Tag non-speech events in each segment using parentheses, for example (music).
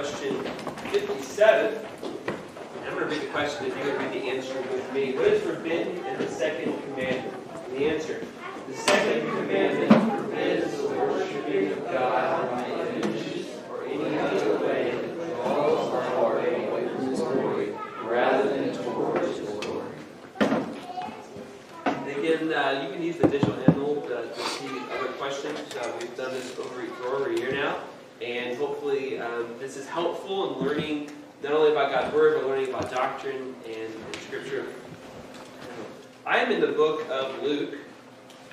question 57. I'm going to read the question if you're going to read the answer with me. What is forbidden in the second commandment? The answer. The second commandment forbids the worshiping of God by images or any other way that draws our heart away from His glory rather than towards His glory. Again, uh, you can use the digital handle to, to see other questions. Uh, we've done this over, for over a year now, and hopefully um, this is helpful in learning not only about God's Word, but learning about doctrine Scripture. I am in the book of Luke.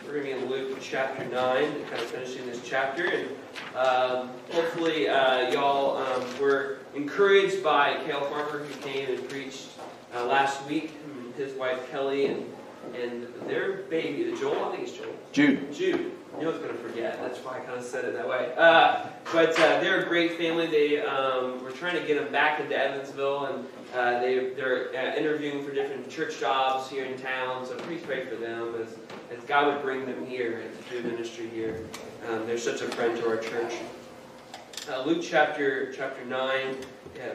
We're going to be in Luke chapter 9, kind of finishing this chapter. And um, hopefully, uh, y'all um, were encouraged by Cale Farmer, who came and preached uh, last week, his wife Kelly, and, and their baby, Joel, I think it's Joel. Jude. Jude. You know I was going to forget. That's why I kind of said it that way. Uh, but uh, they're a great family. They um, we're trying to get them back into Evansville, and uh, they they're uh, interviewing for different church jobs here in town. So please pray for them as, as God would bring them here and do ministry here. Um, they're such a friend to our church. Uh, Luke chapter chapter nine,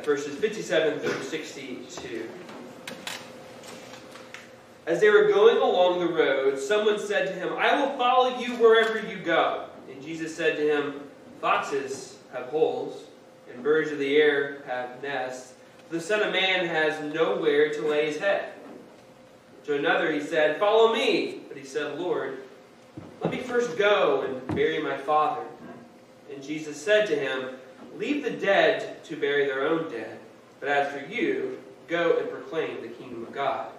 verses fifty-seven through sixty-two. As they were going along the road, someone said to him, I will follow you wherever you go. And Jesus said to him, Foxes have holes, and birds of the air have nests. The Son of Man has nowhere to lay his head. To another he said, Follow me. But he said, Lord, let me first go and bury my father. And Jesus said to him, Leave the dead to bury their own dead. But as for you, go and proclaim the kingdom of God.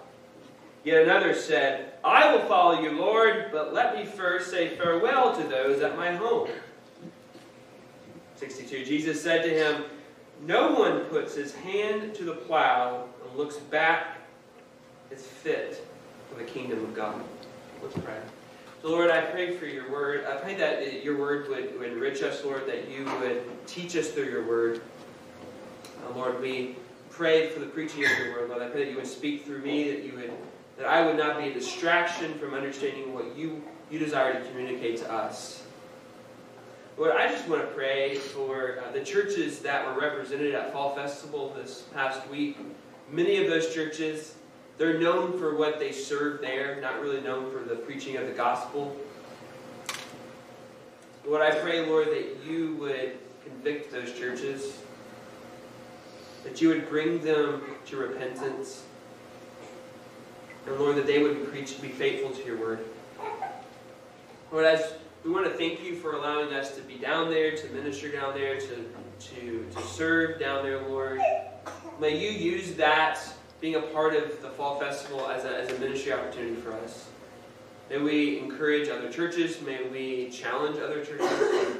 Yet another said, I will follow you, Lord, but let me first say farewell to those at my home. 62. Jesus said to him, No one puts his hand to the plow and looks back is fit for the kingdom of God. Let's pray. So Lord, I pray for your word. I pray that your word would, would enrich us, Lord, that you would teach us through your word. Uh, Lord, we pray for the preaching of your word, Lord. I pray that you would speak through me, that you would that I would not be a distraction from understanding what you, you desire to communicate to us. Lord, I just want to pray for uh, the churches that were represented at Fall Festival this past week. Many of those churches, they're known for what they serve there, not really known for the preaching of the gospel. Lord, I pray, Lord, that you would convict those churches, that you would bring them to repentance, and Lord, that they would preach, be faithful to your word. Lord, as we want to thank you for allowing us to be down there, to minister down there, to, to, to serve down there, Lord. May you use that, being a part of the Fall Festival, as a, as a ministry opportunity for us. May we encourage other churches. May we challenge other churches.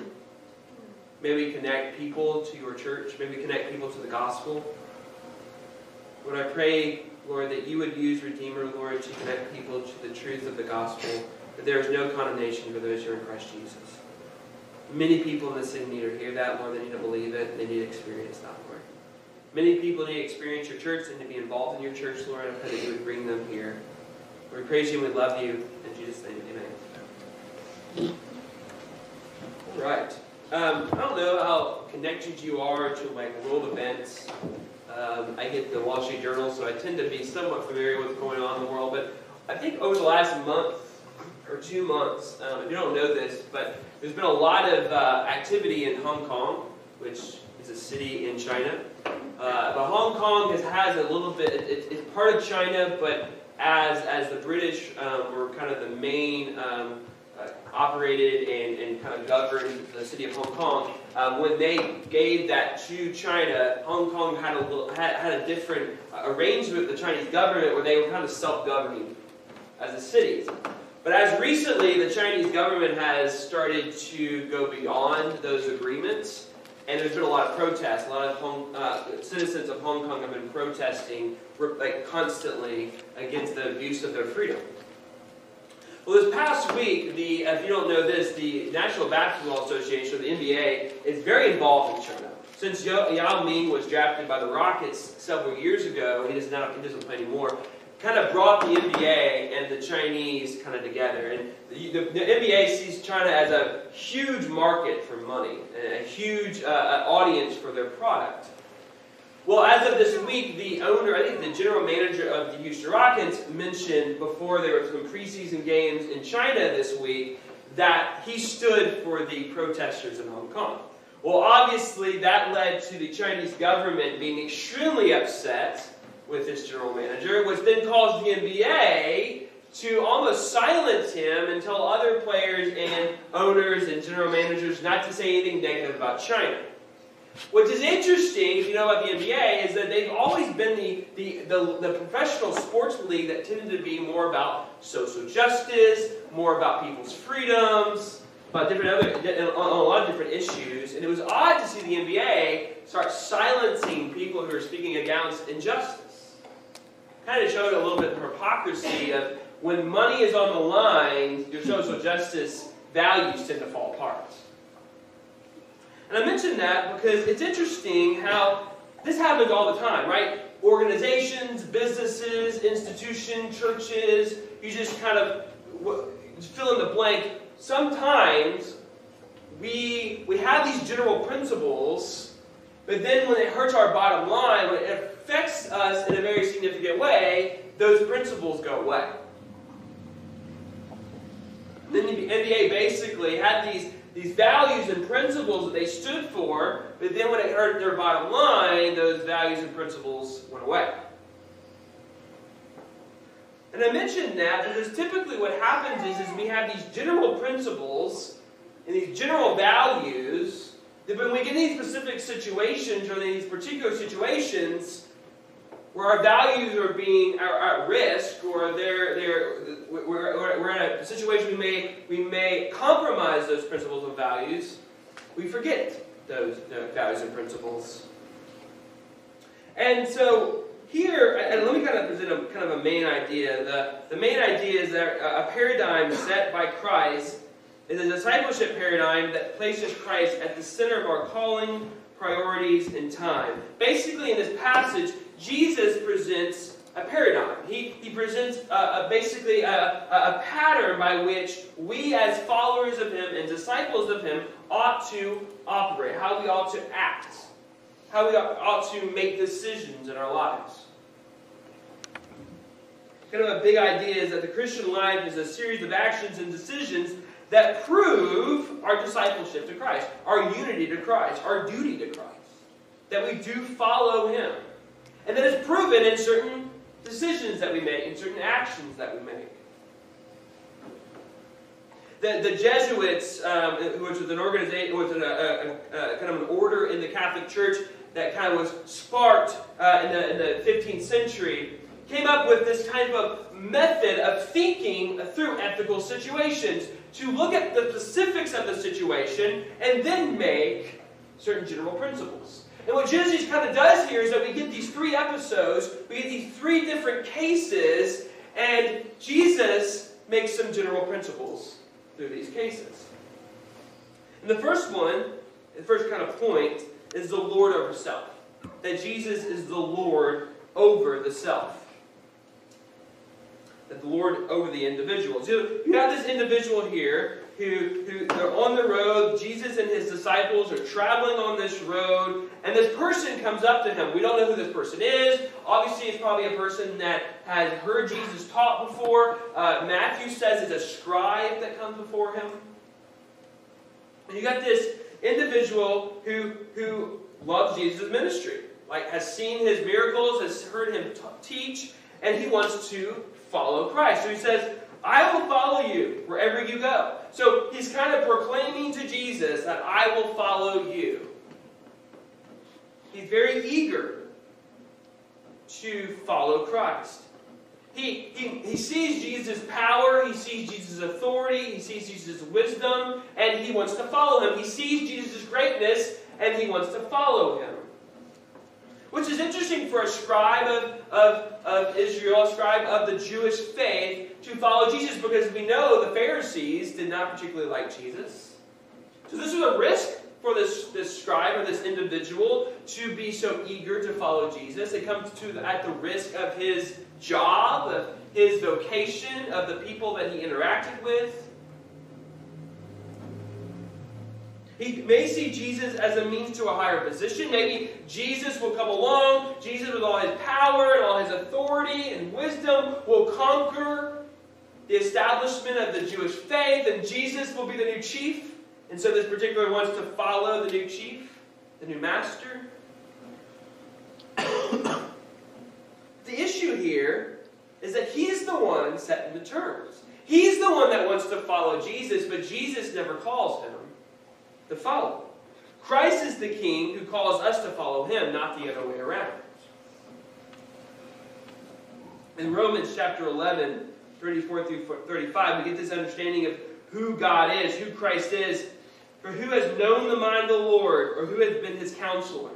May we connect people to your church. May we connect people to the gospel. Lord, I pray Lord, that you would use Redeemer, Lord, to connect people to the truth of the gospel, that there is no condemnation for those who are in Christ Jesus. Many people in this city need to hear that, Lord. They need to believe it. They need to experience that, Lord. Many people need to experience your church. and to be involved in your church, Lord. I pray that you would bring them here. We praise you and we love you. In Jesus' name, amen. All right. Um, I don't know how connected you are to like world events um, I get the Wall Street Journal, so I tend to be somewhat familiar with what's going on in the world. But I think over the last month or two months, um, if you don't know this, but there's been a lot of uh, activity in Hong Kong, which is a city in China. Uh, but Hong Kong has, has a little bit, it, it's part of China, but as, as the British um, were kind of the main um, uh, operated and, and kind of governed the city of Hong Kong, um, when they gave that to China, Hong Kong had a, little, had, had a different uh, arrangement with the Chinese government where they were kind of self-governing as a city. But as recently, the Chinese government has started to go beyond those agreements, and there's been a lot of protests. A lot of Hong, uh, citizens of Hong Kong have been protesting like constantly against the abuse of their freedom. Well, this past week, the if you don't know this, the National Basketball Association, or the NBA, is very involved in China. Since Yao Ming was drafted by the Rockets several years ago, he does not he doesn't play anymore. Kind of brought the NBA and the Chinese kind of together, and the, the, the NBA sees China as a huge market for money and a huge uh, audience for their product. Well, as of this week, the owner, I think the general manager of the Houston Rockets, mentioned before there were some preseason games in China this week that he stood for the protesters in Hong Kong. Well, obviously, that led to the Chinese government being extremely upset with this general manager, which then caused the NBA to almost silence him and tell other players and owners and general managers not to say anything negative about China. What is interesting, if you know about the NBA, is that they've always been the, the, the, the, professional sports league that tended to be more about social justice, more about people's freedoms, about different other, on a lot of different issues. And it was odd to see the NBA start silencing people who are speaking against injustice. Kind of showed a little bit of hypocrisy of when money is on the line, your social justice values tend to fall apart. And I mention that because it's interesting how this happens all the time, right? Organizations, businesses, institutions, churches, you just kind of fill in the blank. Sometimes we, we have these general principles, but then when it hurts our bottom line, when it affects us in a very significant way, those principles go away. Then the NBA basically had these, these values and principles that they stood for, but then when it hurt their bottom line, those values and principles went away. And I mentioned that because typically what happens is, is we have these general principles and these general values that when we get in these specific situations or these particular situations, where our values are being are at risk or they're, they're, we're, we're in a situation we may, we may compromise those principles and values, we forget those, values and principles. And so here, and let me kind of present a kind of a main idea. The, the main idea is that a paradigm set by Christ is a discipleship paradigm that places Christ at the center of our calling, priorities, and time. Basically, in this passage, Jesus presents a paradigm. He, he presents a, basically a, a, pattern by which we, as followers of Him and disciples of Him, ought to operate, how we ought to act, how we ought to make decisions in our lives. Kind of a big idea is that the Christian life is a series of actions and decisions that prove our discipleship to Christ, our unity to Christ, our duty to Christ, that we do follow Him. And that is proven in certain decisions that we make, in certain actions that we make. The, the Jesuits, um, which was an organization, was a, a, a, kind of an order in the Catholic Church that kind of was sparked uh, in, the, in the 15th century, came up with this kind of method of thinking through ethical situations to look at the specifics of the situation and then make certain general principles. And what Genesis kind of does here is that we get these three episodes, we get these three different cases, and Jesus makes some general principles through these cases. And the first one, the first kind of point, is the Lord over self. That Jesus is the Lord over the self that the Lord over the individual. So you have this individual here who, who they're on the road. Jesus and his disciples are traveling on this road, and this person comes up to him. We don't know who this person is. Obviously, it's probably a person that has heard Jesus talk before. Uh, Matthew says it's a scribe that comes before him. And you got this individual who, who loves Jesus' ministry, like has seen his miracles, has heard him t- teach, and he wants to follow Christ. So he says, I will follow you wherever you go. So he's kind of proclaiming to Jesus that I will follow you. He's very eager to follow Christ. He, he, he sees Jesus' power, he sees Jesus' authority, he sees Jesus' wisdom, and he wants to follow him. He sees Jesus' greatness, and he wants to follow him. Which is interesting for a scribe of, of, of Israel, a scribe of the Jewish faith, to follow Jesus because we know the Pharisees did not particularly like Jesus. So this was a risk for this, this scribe or this individual to be so eager to follow Jesus. It comes to the, at the risk of his job, of his vocation, of the people that he interacted with. He may see Jesus as a means to a higher position. Maybe Jesus will come along. Jesus, with all his power and all his authority and wisdom, will conquer the establishment of the Jewish faith, and Jesus will be the new chief. And so this particular one wants to follow the new chief, the new master. (coughs) the issue here is that he's the one setting the terms. He's the one that wants to follow Jesus, but Jesus never calls him to follow. Christ is the king who calls us to follow him, not the other way around. In Romans chapter 11, 34 through 35, we get this understanding of who God is, who Christ is. For who has known the mind of the Lord, or who has been his counselor?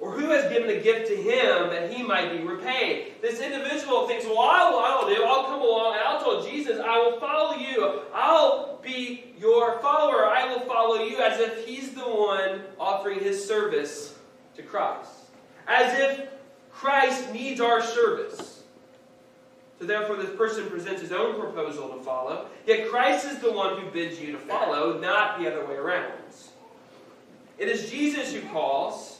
Or who has given a gift to him that he might be repaid? This individual thinks, well, I will, I will do. I'll come along and I'll tell Jesus, I will follow you. I'll be your follower. I will follow you as if he's the one offering his service to Christ. As if Christ needs our service. So therefore, this person presents his own proposal to follow. Yet Christ is the one who bids you to follow, not the other way around. It is Jesus who calls.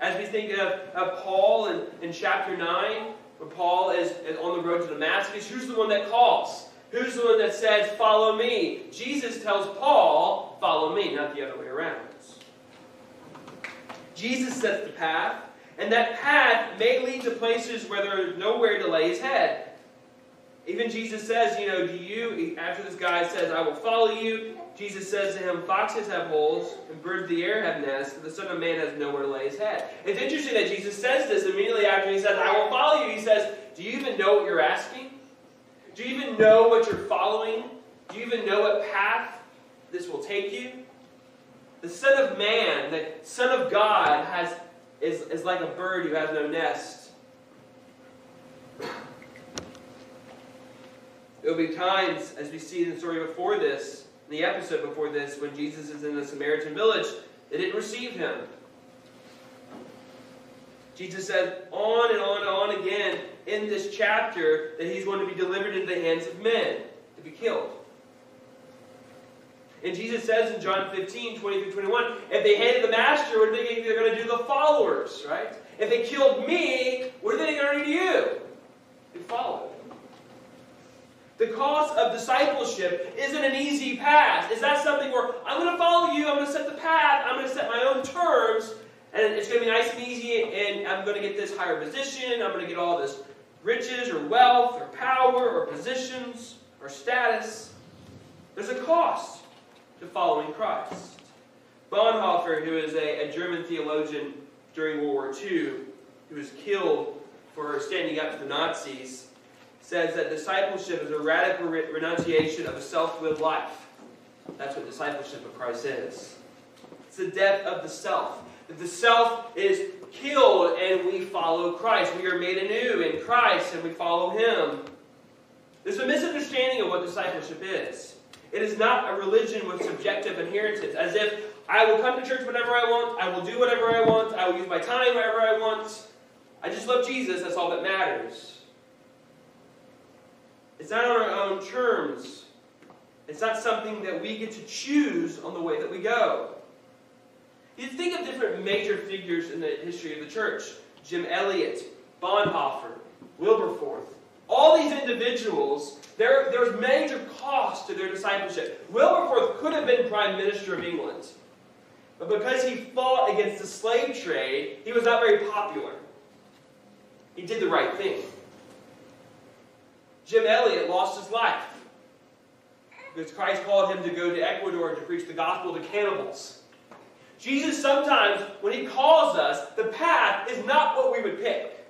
As we think of, of Paul in, in chapter 9, when Paul is, is on the road to Damascus, who's the one that calls? Who's the one that says, Follow me? Jesus tells Paul, Follow me, not the other way around. Jesus sets the path, and that path may lead to places where there is nowhere to lay his head. Even Jesus says, you know, do you, after this guy says, I will follow you, Jesus says to him, Foxes have holes, and birds of the air have nests, but the Son of Man has nowhere to lay his head. It's interesting that Jesus says this immediately after he says, I will follow you. He says, Do you even know what you're asking? Do you even know what you're following? Do you even know what path this will take you? The Son of Man, the Son of God, has, is, is like a bird who has no nest. There will be times, as we see in the story before this, the episode before this, when Jesus is in the Samaritan village, they didn't receive him. Jesus said on and on and on again in this chapter that he's going to be delivered into the hands of men to be killed. And Jesus says in John 15, 20 through 21, if they hated the master, what are they going to do the followers, right? If they killed me, what are they going to do to you? Be followed. The cost of discipleship isn't an easy path. Is that something where I'm going to follow you, I'm going to set the path, I'm going to set my own terms, and it's going to be nice and easy, and I'm going to get this higher position, I'm going to get all this riches or wealth or power or positions or status. There's a cost to following Christ. Bonhoeffer, who is a, a German theologian during World War II, who was killed for standing up to the Nazis, says that discipleship is a radical re- renunciation of a self willed life. That's what discipleship of Christ is. It's the death of the self. The self is killed and we follow Christ, we are made anew in Christ and we follow Him. There's a misunderstanding of what discipleship is. It is not a religion with subjective inheritance, as if I will come to church whenever I want, I will do whatever I want, I will use my time wherever I want. I just love Jesus, that's all that matters. It's not on our own terms. It's not something that we get to choose on the way that we go. You think of different major figures in the history of the church Jim Elliot, Bonhoeffer, Wilberforce. All these individuals there, there's major cost to their discipleship. Wilberforce could have been Prime Minister of England. But because he fought against the slave trade, he was not very popular. He did the right thing. Jim Elliot lost his life because Christ called him to go to Ecuador to preach the gospel to cannibals. Jesus sometimes, when he calls us, the path is not what we would pick.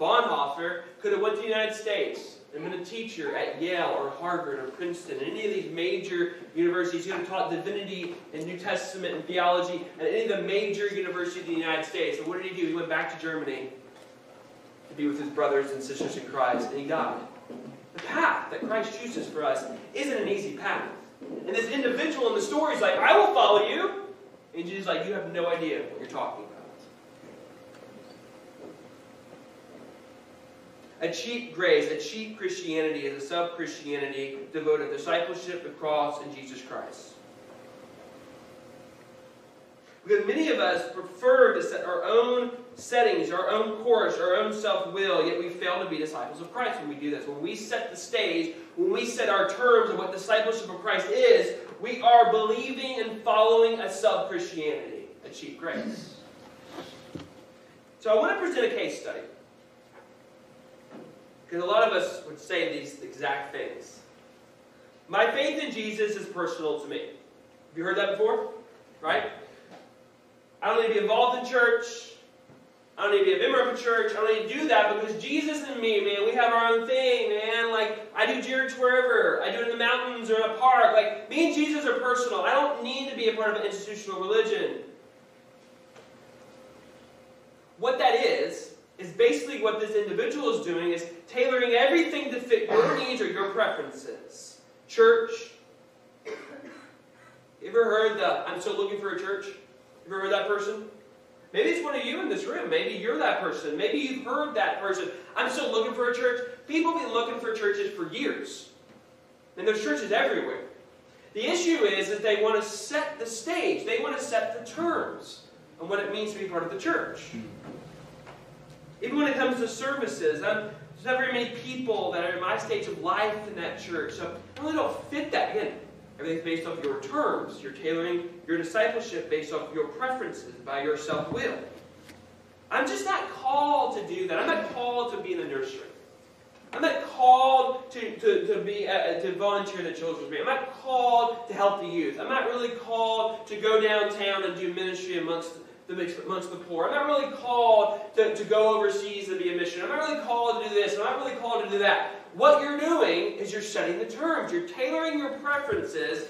Bonhoeffer could have went to the United States and been a teacher at Yale or Harvard or Princeton, any of these major universities. He could have taught divinity and New Testament and theology at any of the major universities in the United States. And what did he do? He went back to Germany to be with his brothers and sisters in Christ, and he died. The path that Christ chooses for us isn't an easy path. And this individual in the story is like, I will follow you. And Jesus is like, you have no idea what you're talking about. A cheap grace, a cheap Christianity is a sub Christianity devoted to discipleship, the cross, and Jesus Christ. Because many of us prefer to set our own settings, our own course, our own self will, yet we fail to be disciples of Christ when we do this. When we set the stage, when we set our terms of what discipleship of Christ is, we are believing and following a sub Christianity, a cheap grace. So I want to present a case study. Because a lot of us would say these exact things. My faith in Jesus is personal to me. Have you heard that before? Right? I don't need to be involved in church. I don't need to be a member of a church. I don't need to do that because Jesus and me, man, we have our own thing, man. Like, I do church wherever. I do it in the mountains or in a park. Like, me and Jesus are personal. I don't need to be a part of an institutional religion. What that is, is basically what this individual is doing is tailoring everything to fit your needs or your preferences. Church. You ever heard the, I'm still looking for a church? You ever heard that person? Maybe it's one of you in this room. Maybe you're that person. Maybe you've heard that person. I'm still looking for a church. People have been looking for churches for years. And there's churches everywhere. The issue is that they want to set the stage. They want to set the terms on what it means to be part of the church. Even when it comes to services, I'm, there's not very many people that are in my stage of life in that church. So I really don't fit that in. Everything's based off your terms. You're tailoring your discipleship based off your preferences, by your self will. I'm just not called to do that. I'm not called to be in the nursery. I'm not called to, to, to be uh, to volunteer in the children's ministry. I'm not called to help the youth. I'm not really called to go downtown and do ministry amongst the amongst the poor. I'm not really called to, to go overseas and be a missionary. I'm not really called to do this. I'm not really called to do that. What you're doing is you're setting the terms. You're tailoring your preferences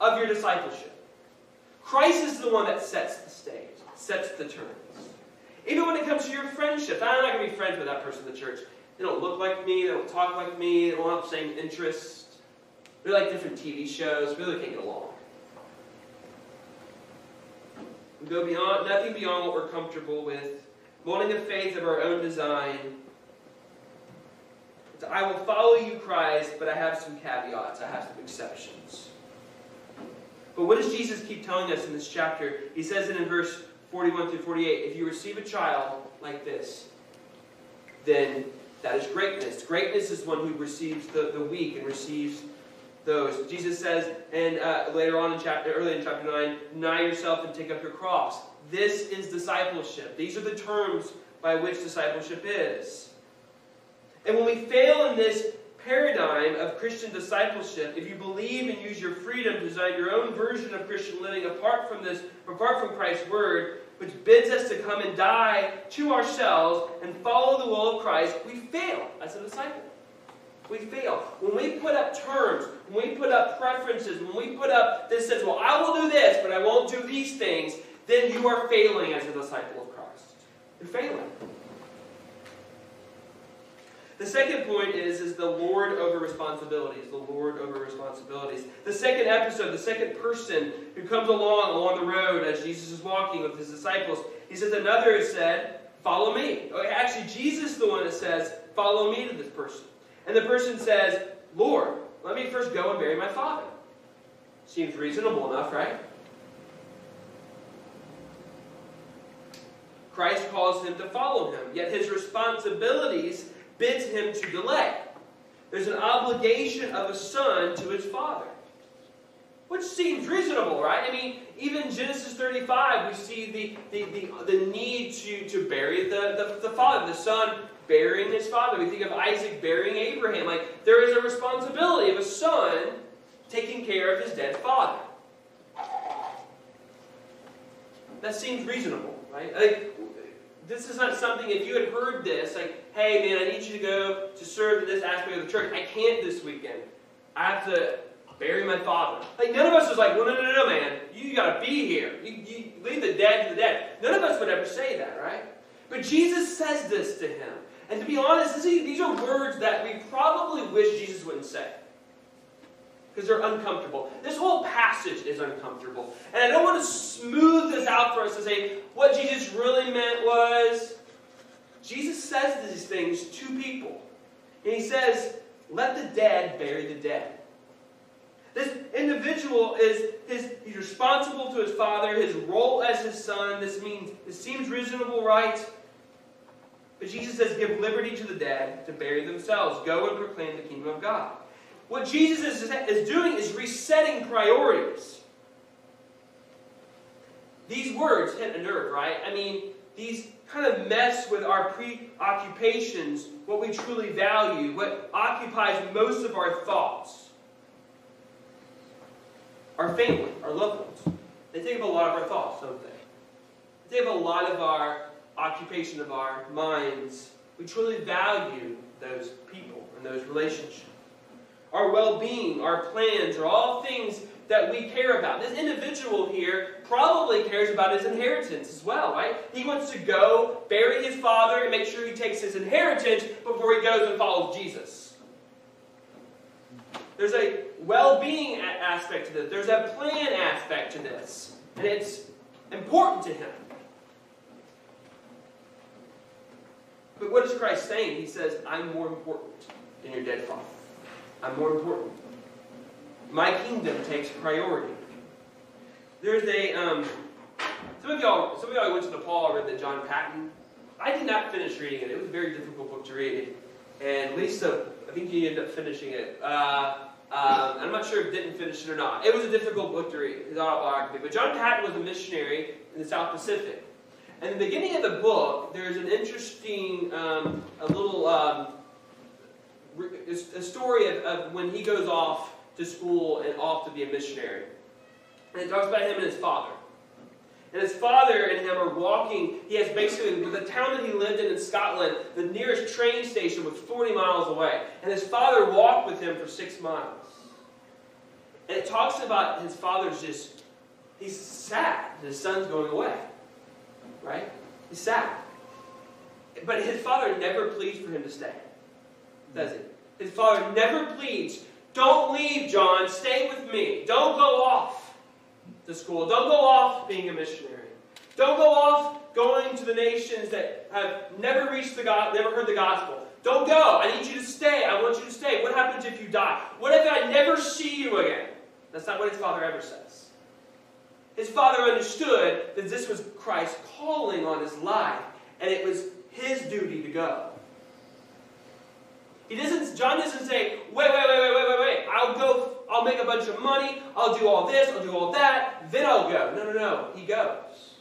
of your discipleship. Christ is the one that sets the stage, sets the terms. Even when it comes to your friendships, I'm not going to be friends with that person in the church. They don't look like me. They don't talk like me. They don't have the same interests. They're like different TV shows. We really can't get along. We go beyond nothing beyond what we're comfortable with, wanting a faith of our own design, I will follow you, Christ, but I have some caveats. I have some exceptions. But what does Jesus keep telling us in this chapter? He says it in verse 41 through 48. If you receive a child like this, then that is greatness. Greatness is one who receives the, the weak and receives those. Jesus says, and uh, later on in chapter, early in chapter 9, deny yourself and take up your cross. This is discipleship. These are the terms by which discipleship is. And when we fail in this paradigm of Christian discipleship, if you believe and use your freedom to design your own version of Christian living apart from this, apart from Christ's word, which bids us to come and die to ourselves and follow the will of Christ, we fail as a disciple. We fail. When we put up terms, when we put up preferences, when we put up this says, well, I will do this, but I won't do these things, then you are failing as a disciple of Christ. You're failing. The second point is, is the Lord over responsibilities. The Lord over responsibilities. The second episode, the second person who comes along along the road as Jesus is walking with his disciples, he says, Another has said, Follow me. Oh, actually, Jesus is the one that says, Follow me to this person. And the person says, Lord, let me first go and bury my father. Seems reasonable enough, right? Christ calls him to follow him, yet his responsibilities bids him to delay. There's an obligation of a son to his father. Which seems reasonable, right? I mean, even Genesis 35, we see the, the, the, the need to, to bury the, the, the father, the son burying his father. We think of Isaac burying Abraham. Like, there is a responsibility of a son taking care of his dead father. That seems reasonable, right? Like, this is not something, if you had heard this, like, hey man, I need you to go to serve in this aspect of the church. I can't this weekend. I have to bury my father. Like, none of us was like, well, no, no, no, no, man. You got to be here. You, you leave the dead to the dead. None of us would ever say that, right? But Jesus says this to him. And to be honest, these are words that we probably wish Jesus wouldn't say because they're uncomfortable. This whole passage is uncomfortable. And I don't want to smooth this out for us to say what Jesus really meant was Jesus says these things to people. And he says, let the dead bury the dead. This individual is his, he's responsible to his father, his role as his son. This means it seems reasonable, right? But Jesus says, give liberty to the dead to bury themselves. Go and proclaim the kingdom of God. What Jesus is, is doing is resetting priorities. These words hit a nerve, right? I mean, these kind of mess with our preoccupations, what we truly value, what occupies most of our thoughts. Our family, our loved ones. They take up a lot of our thoughts, don't they? They take up a lot of our occupation of our minds. We truly value those people and those relationships. Our well being, our plans are all things that we care about. This individual here probably cares about his inheritance as well, right? He wants to go, bury his father, and make sure he takes his inheritance before he goes and follows Jesus. There's a well being aspect to this, there's a plan aspect to this, and it's important to him. But what is Christ saying? He says, I'm more important than your dead father. I'm more important. My kingdom takes priority. There's a um, some of y'all some of y'all went to the Paul read the John Paton. I did not finish reading it. It was a very difficult book to read. And Lisa, I think you ended up finishing it. Uh, um, I'm not sure if didn't finish it or not. It was a difficult book to read, his autobiography. But John Paton was a missionary in the South Pacific. In the beginning of the book, there's an interesting, um, a little, um, a story of, of when he goes off to school and off to be a missionary. And it talks about him and his father. And his father and him are walking. He has basically, the town that he lived in in Scotland, the nearest train station was 40 miles away. And his father walked with him for six miles. And it talks about his father's just, he's sad. His son's going away. Right? He's sad. But his father never pleads for him to stay. Does he? His father never pleads don't leave, John. Stay with me. Don't go off to school. Don't go off being a missionary. Don't go off going to the nations that have never reached the God, never heard the gospel. Don't go. I need you to stay. I want you to stay. What happens if you die? What if I never see you again? That's not what his father ever says. His father understood that this was Christ's calling on his life, and it was his duty to go. He doesn't, John doesn't say, wait, wait, wait, wait, wait, wait, wait. I'll go, I'll make a bunch of money, I'll do all this, I'll do all that, then I'll go. No, no, no. He goes.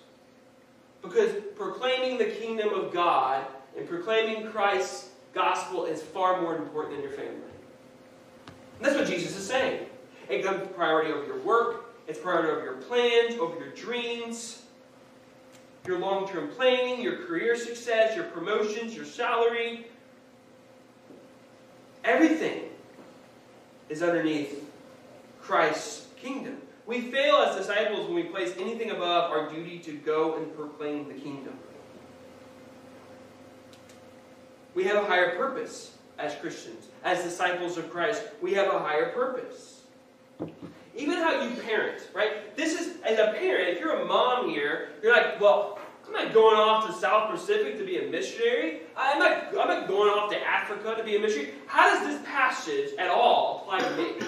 Because proclaiming the kingdom of God and proclaiming Christ's gospel is far more important than your family. And that's what Jesus is saying. It comes priority over your work, it's priority over your plans, over your dreams, your long term planning, your career success, your promotions, your salary, Everything is underneath Christ's kingdom. We fail as disciples when we place anything above our duty to go and proclaim the kingdom. We have a higher purpose as Christians, as disciples of Christ. We have a higher purpose. Even how you parent, right? This is, as a parent, if you're a mom here, you're like, well, I'm not going off to South Pacific to be a missionary. I'm not, I'm not going off to Africa to be a missionary. How does this passage at all apply to me?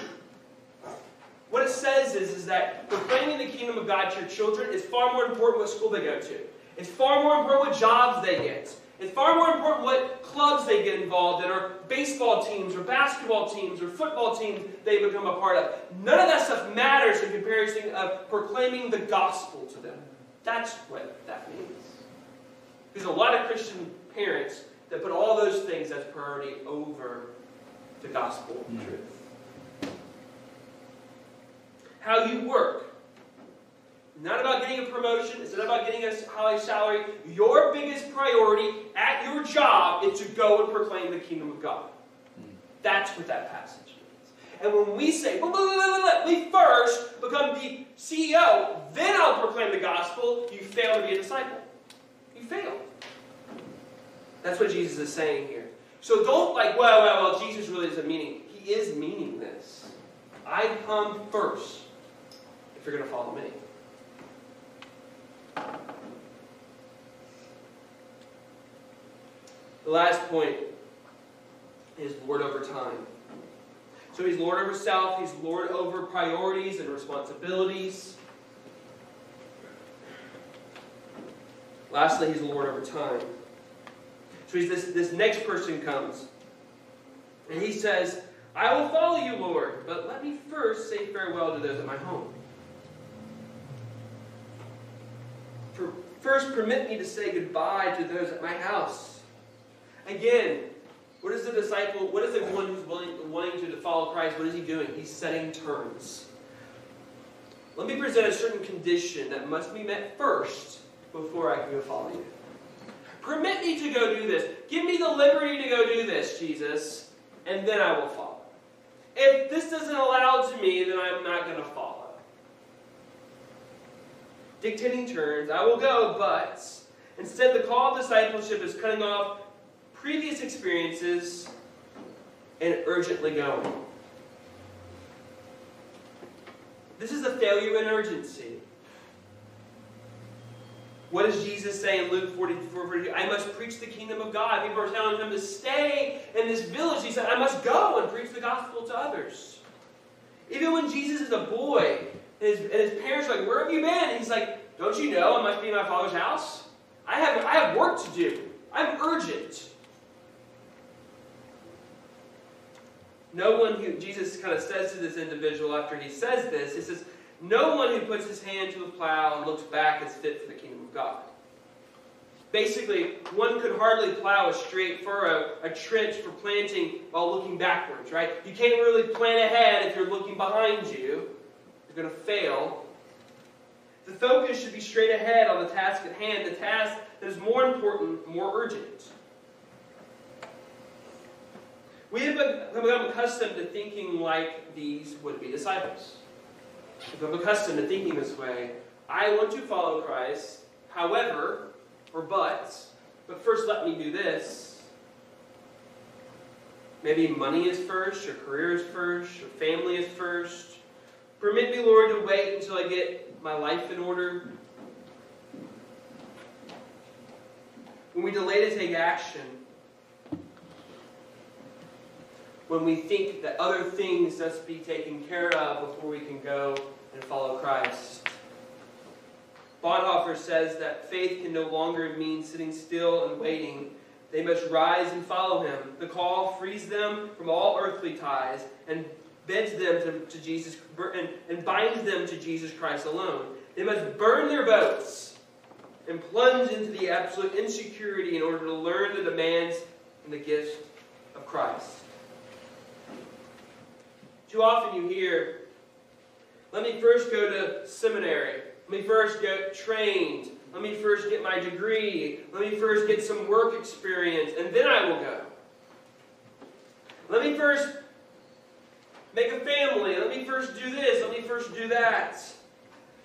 What it says is, is that proclaiming the kingdom of God to your children is far more important what school they go to. It's far more important what jobs they get. It's far more important what clubs they get involved in, or baseball teams, or basketball teams, or football teams they become a part of. None of that stuff matters in comparison of proclaiming the gospel to them. That's what that means. There's a lot of Christian parents that put all those things as priority over the gospel mm-hmm. truth. How you work. Not about getting a promotion. It's not about getting a high salary. Your biggest priority at your job is to go and proclaim the kingdom of God. That's what that passage means. and when we say, blah, blah, blah, let me first become the CEO, then I'll proclaim the gospel, you fail to be a disciple. You fail. That's what Jesus is saying here. So don't like, well, well, well, Jesus really isn't meaning. He is meaning this. I come first if you're going to follow me. The last point is Lord over time. So he's Lord over self, he's Lord over priorities and responsibilities. Lastly, he's Lord over time. So he's this, this next person comes. And he says, I will follow you, Lord, but let me first say farewell to those at my home. First, permit me to say goodbye to those at my house. Again, what is the disciple, what is the one who's willing, wanting to follow Christ, what is he doing? He's setting terms. Let me present a certain condition that must be met first before I can go follow you. Permit me to go do this. Give me the liberty to go do this, Jesus, and then I will follow. If this doesn't allow to me, then I'm not going to follow. Dictating terms, I will go, but instead the call of discipleship is cutting off previous experiences and urgently going. This is a failure in urgency. What does Jesus say in Luke 44, 42? I must preach the kingdom of God. People are telling him to stay in this village. He said, I must go and preach the gospel to others. Even when Jesus is a boy, and his, and his parents are like, Where have you been? he's like, Don't you know I must be in my father's house? I have, I have work to do. I'm urgent. No one who, Jesus kind of says to this individual after he says this, he says, No one who puts his hand to a plow and looks back is fit for the kingdom of God. Basically, one could hardly plow a straight furrow, a trench for planting while looking backwards, right? You can't really plan ahead if you're looking behind you. You're going to fail. The focus should be straight ahead on the task at hand, the task that is more important, more urgent. We have become accustomed to thinking like these would be disciples. We've become accustomed to thinking this way. I want to follow Christ, however, or but, but first let me do this. Maybe money is first, your career is first, your family is first. Permit me, Lord, to wait until I get my life in order. When we delay to take action, when we think that other things must be taken care of before we can go and follow Christ. Bonhoeffer says that faith can no longer mean sitting still and waiting. They must rise and follow him. The call frees them from all earthly ties and them to, to Jesus and, and binds them to Jesus Christ alone. They must burn their boats and plunge into the absolute insecurity in order to learn the demands and the gift of Christ. Too often you hear, let me first go to seminary. Let me first get trained. Let me first get my degree. Let me first get some work experience, and then I will go. Let me first make a family. Let me first do this. Let me first do that.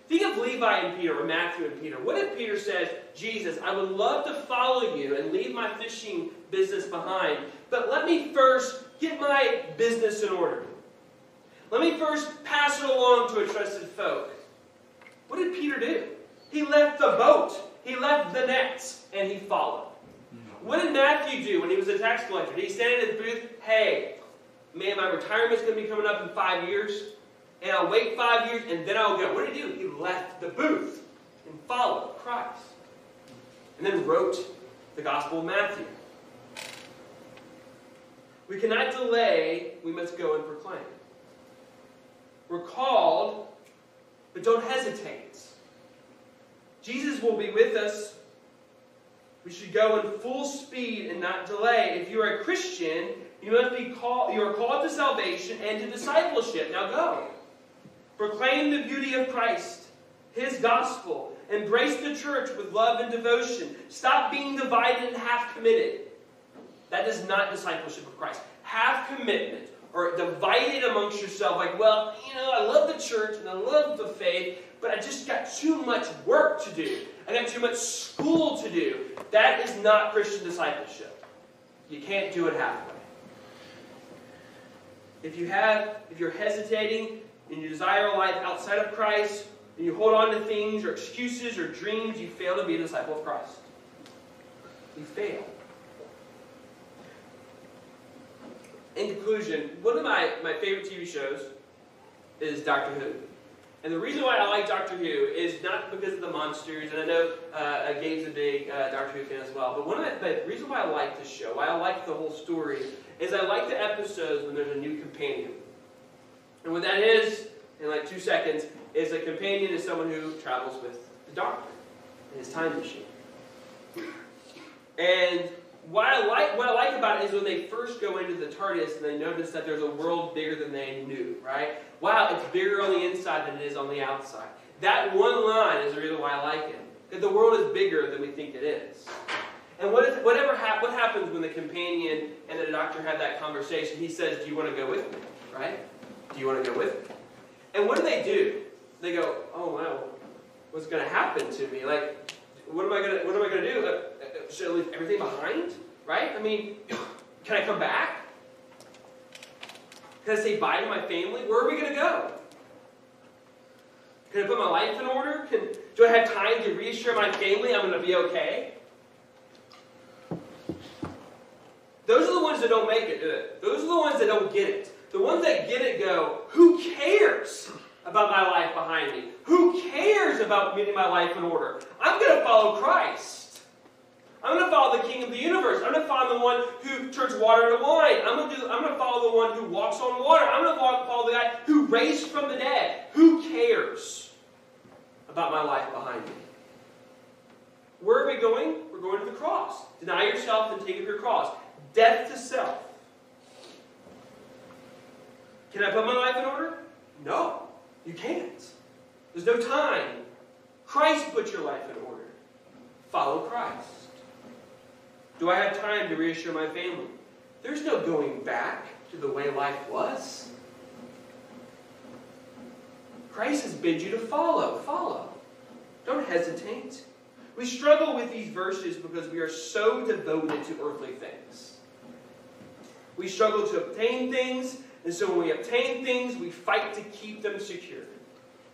Think of Levi and Peter, or Matthew and Peter. What if Peter says, Jesus, I would love to follow you and leave my fishing business behind, but let me first get my business in order. Let me first pass it along to a trusted folk. What did Peter do? He left the boat, he left the nets, and he followed. What did Matthew do when he was a tax collector? Did he stand in his booth? Hey, man, my retirement's going to be coming up in five years, and I'll wait five years, and then I'll go. What did he do? He left the booth and followed Christ. And then wrote the Gospel of Matthew. We cannot delay, we must go and proclaim. We're called, but don't hesitate. Jesus will be with us. We should go in full speed and not delay. If you are a Christian, you must be called you are called to salvation and to discipleship. Now go. Proclaim the beauty of Christ, his gospel. Embrace the church with love and devotion. Stop being divided and half committed. That is not discipleship of Christ. Have commitment or divided amongst yourself, like, well, you know, I love the church and I love the faith, but I just got too much work to do. I got too much school to do. That is not Christian discipleship. You can't do it halfway. If you have, if you're hesitating and you desire a life outside of Christ, and you hold on to things or excuses or dreams, you fail to be a disciple of Christ. You fail. In conclusion, one of my, my favorite TV shows is Doctor Who. And the reason why I like Doctor Who is not because of the monsters, and I know uh, Gabe's a big uh, Doctor Who fan as well, but one of the, the reason why I like this show, why I like the whole story, is I like the episodes when there's a new companion. And what that is, in like two seconds, is a companion is someone who travels with the Doctor in his time machine. And what I like what I like about it is when they first go into the TARDIS and they notice that there's a world bigger than they knew, right? Wow, it's bigger on the inside than it is on the outside. That one line is the reason why I like it. That the world is bigger than we think it is. And what is, whatever hap- what happens when the companion and the doctor have that conversation? He says, "Do you want to go with me?" Right? Do you want to go with me? And what do they do? They go, "Oh wow, what's going to happen to me? Like, what am I going to what am I going to do? Uh, Should I leave everything behind? Right? I mean, can I come back? Can I say bye to my family? Where are we going to go? Can I put my life in order? Can, do I have time to reassure my family I'm going to be okay? Those are the ones that don't make it, do it? Those are the ones that don't get it. The ones that get it go, who cares about my life behind me? Who cares about getting my life in order? I'm going to follow Christ. I'm going to follow the King of the universe. I'm going to follow the one who turns water into wine. I'm going to, do, I'm going to follow the one who walks on water. I'm going to follow the guy who raised from the dead. Who cares about my life behind me? Where are we going? We're going to the cross. Deny yourself and take up your cross. Death to self. Can I put my life in order? No, you can't. There's no time. Christ put your life in order. Follow Christ. Do I have time to reassure my family? There's no going back to the way life was. Christ has bid you to follow. Follow. Don't hesitate. We struggle with these verses because we are so devoted to earthly things. We struggle to obtain things, and so when we obtain things, we fight to keep them secure.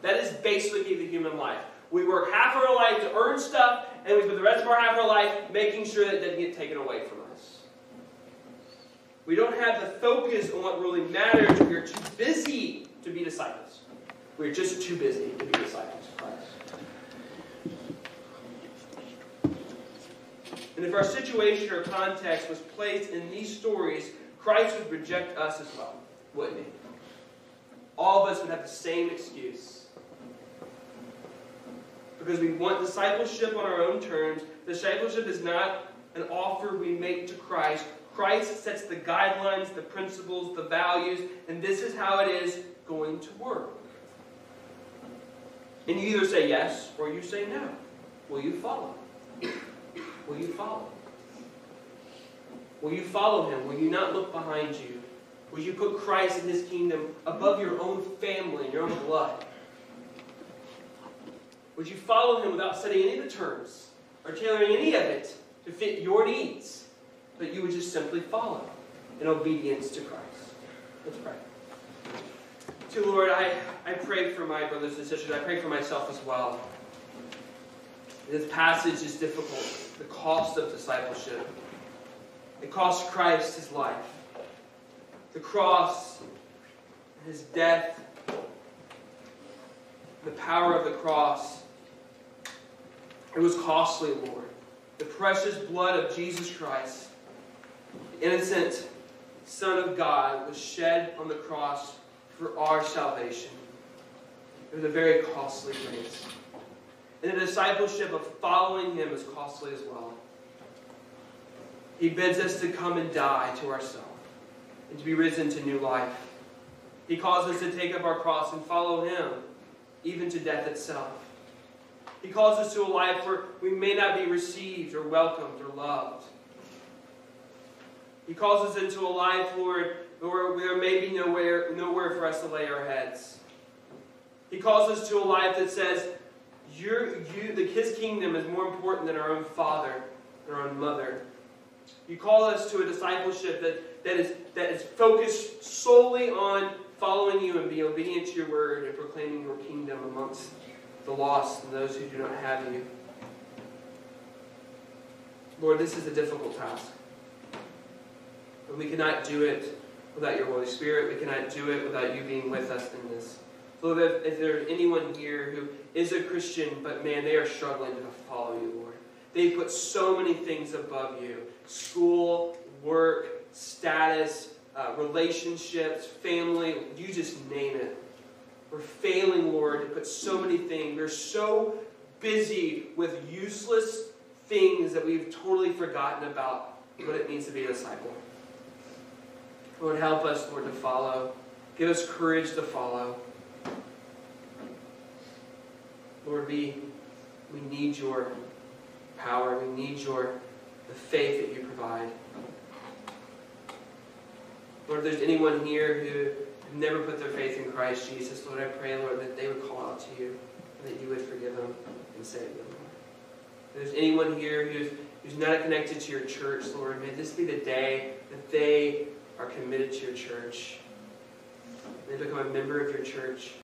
That is basically the human life. We work half of our life to earn stuff, and we spend the rest of our half of our life making sure that it doesn't get taken away from us. We don't have the focus on what really matters. We are too busy to be disciples. We're just too busy to be disciples of Christ. And if our situation or context was placed in these stories, Christ would reject us as well, wouldn't he? All of us would have the same excuse. Because we want discipleship on our own terms. Discipleship is not an offer we make to Christ. Christ sets the guidelines, the principles, the values, and this is how it is going to work. And you either say yes or you say no. Will you follow? Will you follow? Will you follow him? Will you not look behind you? Will you put Christ and his kingdom above your own family and your own blood? Would you follow him without setting any of the terms or tailoring any of it to fit your needs? But you would just simply follow in obedience to Christ. Let's pray. To Lord, I, I pray for my brothers and sisters. I pray for myself as well. This passage is difficult. The cost of discipleship. It cost Christ his life. The cross, his death, the power of the cross. It was costly, Lord. The precious blood of Jesus Christ, the innocent Son of God, was shed on the cross for our salvation. It was a very costly grace. And the discipleship of following him is costly as well. He bids us to come and die to ourselves and to be risen to new life. He calls us to take up our cross and follow him, even to death itself. He calls us to a life where we may not be received or welcomed or loved. He calls us into a life, Lord, where there may be nowhere, nowhere for us to lay our heads. He calls us to a life that says, you, the, His kingdom is more important than our own father, and our own mother. You call us to a discipleship that, that, is, that is focused solely on following you and being obedient to your word and proclaiming your kingdom amongst the lost and those who do not have you. Lord, this is a difficult task. But we cannot do it without your Holy Spirit. We cannot do it without you being with us in this. Lord, if, if there's anyone here who is a Christian, but man, they are struggling to follow you, Lord. They put so many things above you school, work, status, uh, relationships, family, you just name it. We're failing, Lord, to put so many things. We're so busy with useless things that we've totally forgotten about what it means to be a disciple. Lord, help us, Lord, to follow. Give us courage to follow. Lord, we, we need your power. We need your the faith that you provide. Lord, if there's anyone here who never put their faith in Christ Jesus, Lord, I pray, Lord, that they would call out to you and that you would forgive them and save them. If there's anyone here who's, who's not connected to your church, Lord, may this be the day that they are committed to your church. They become a member of your church.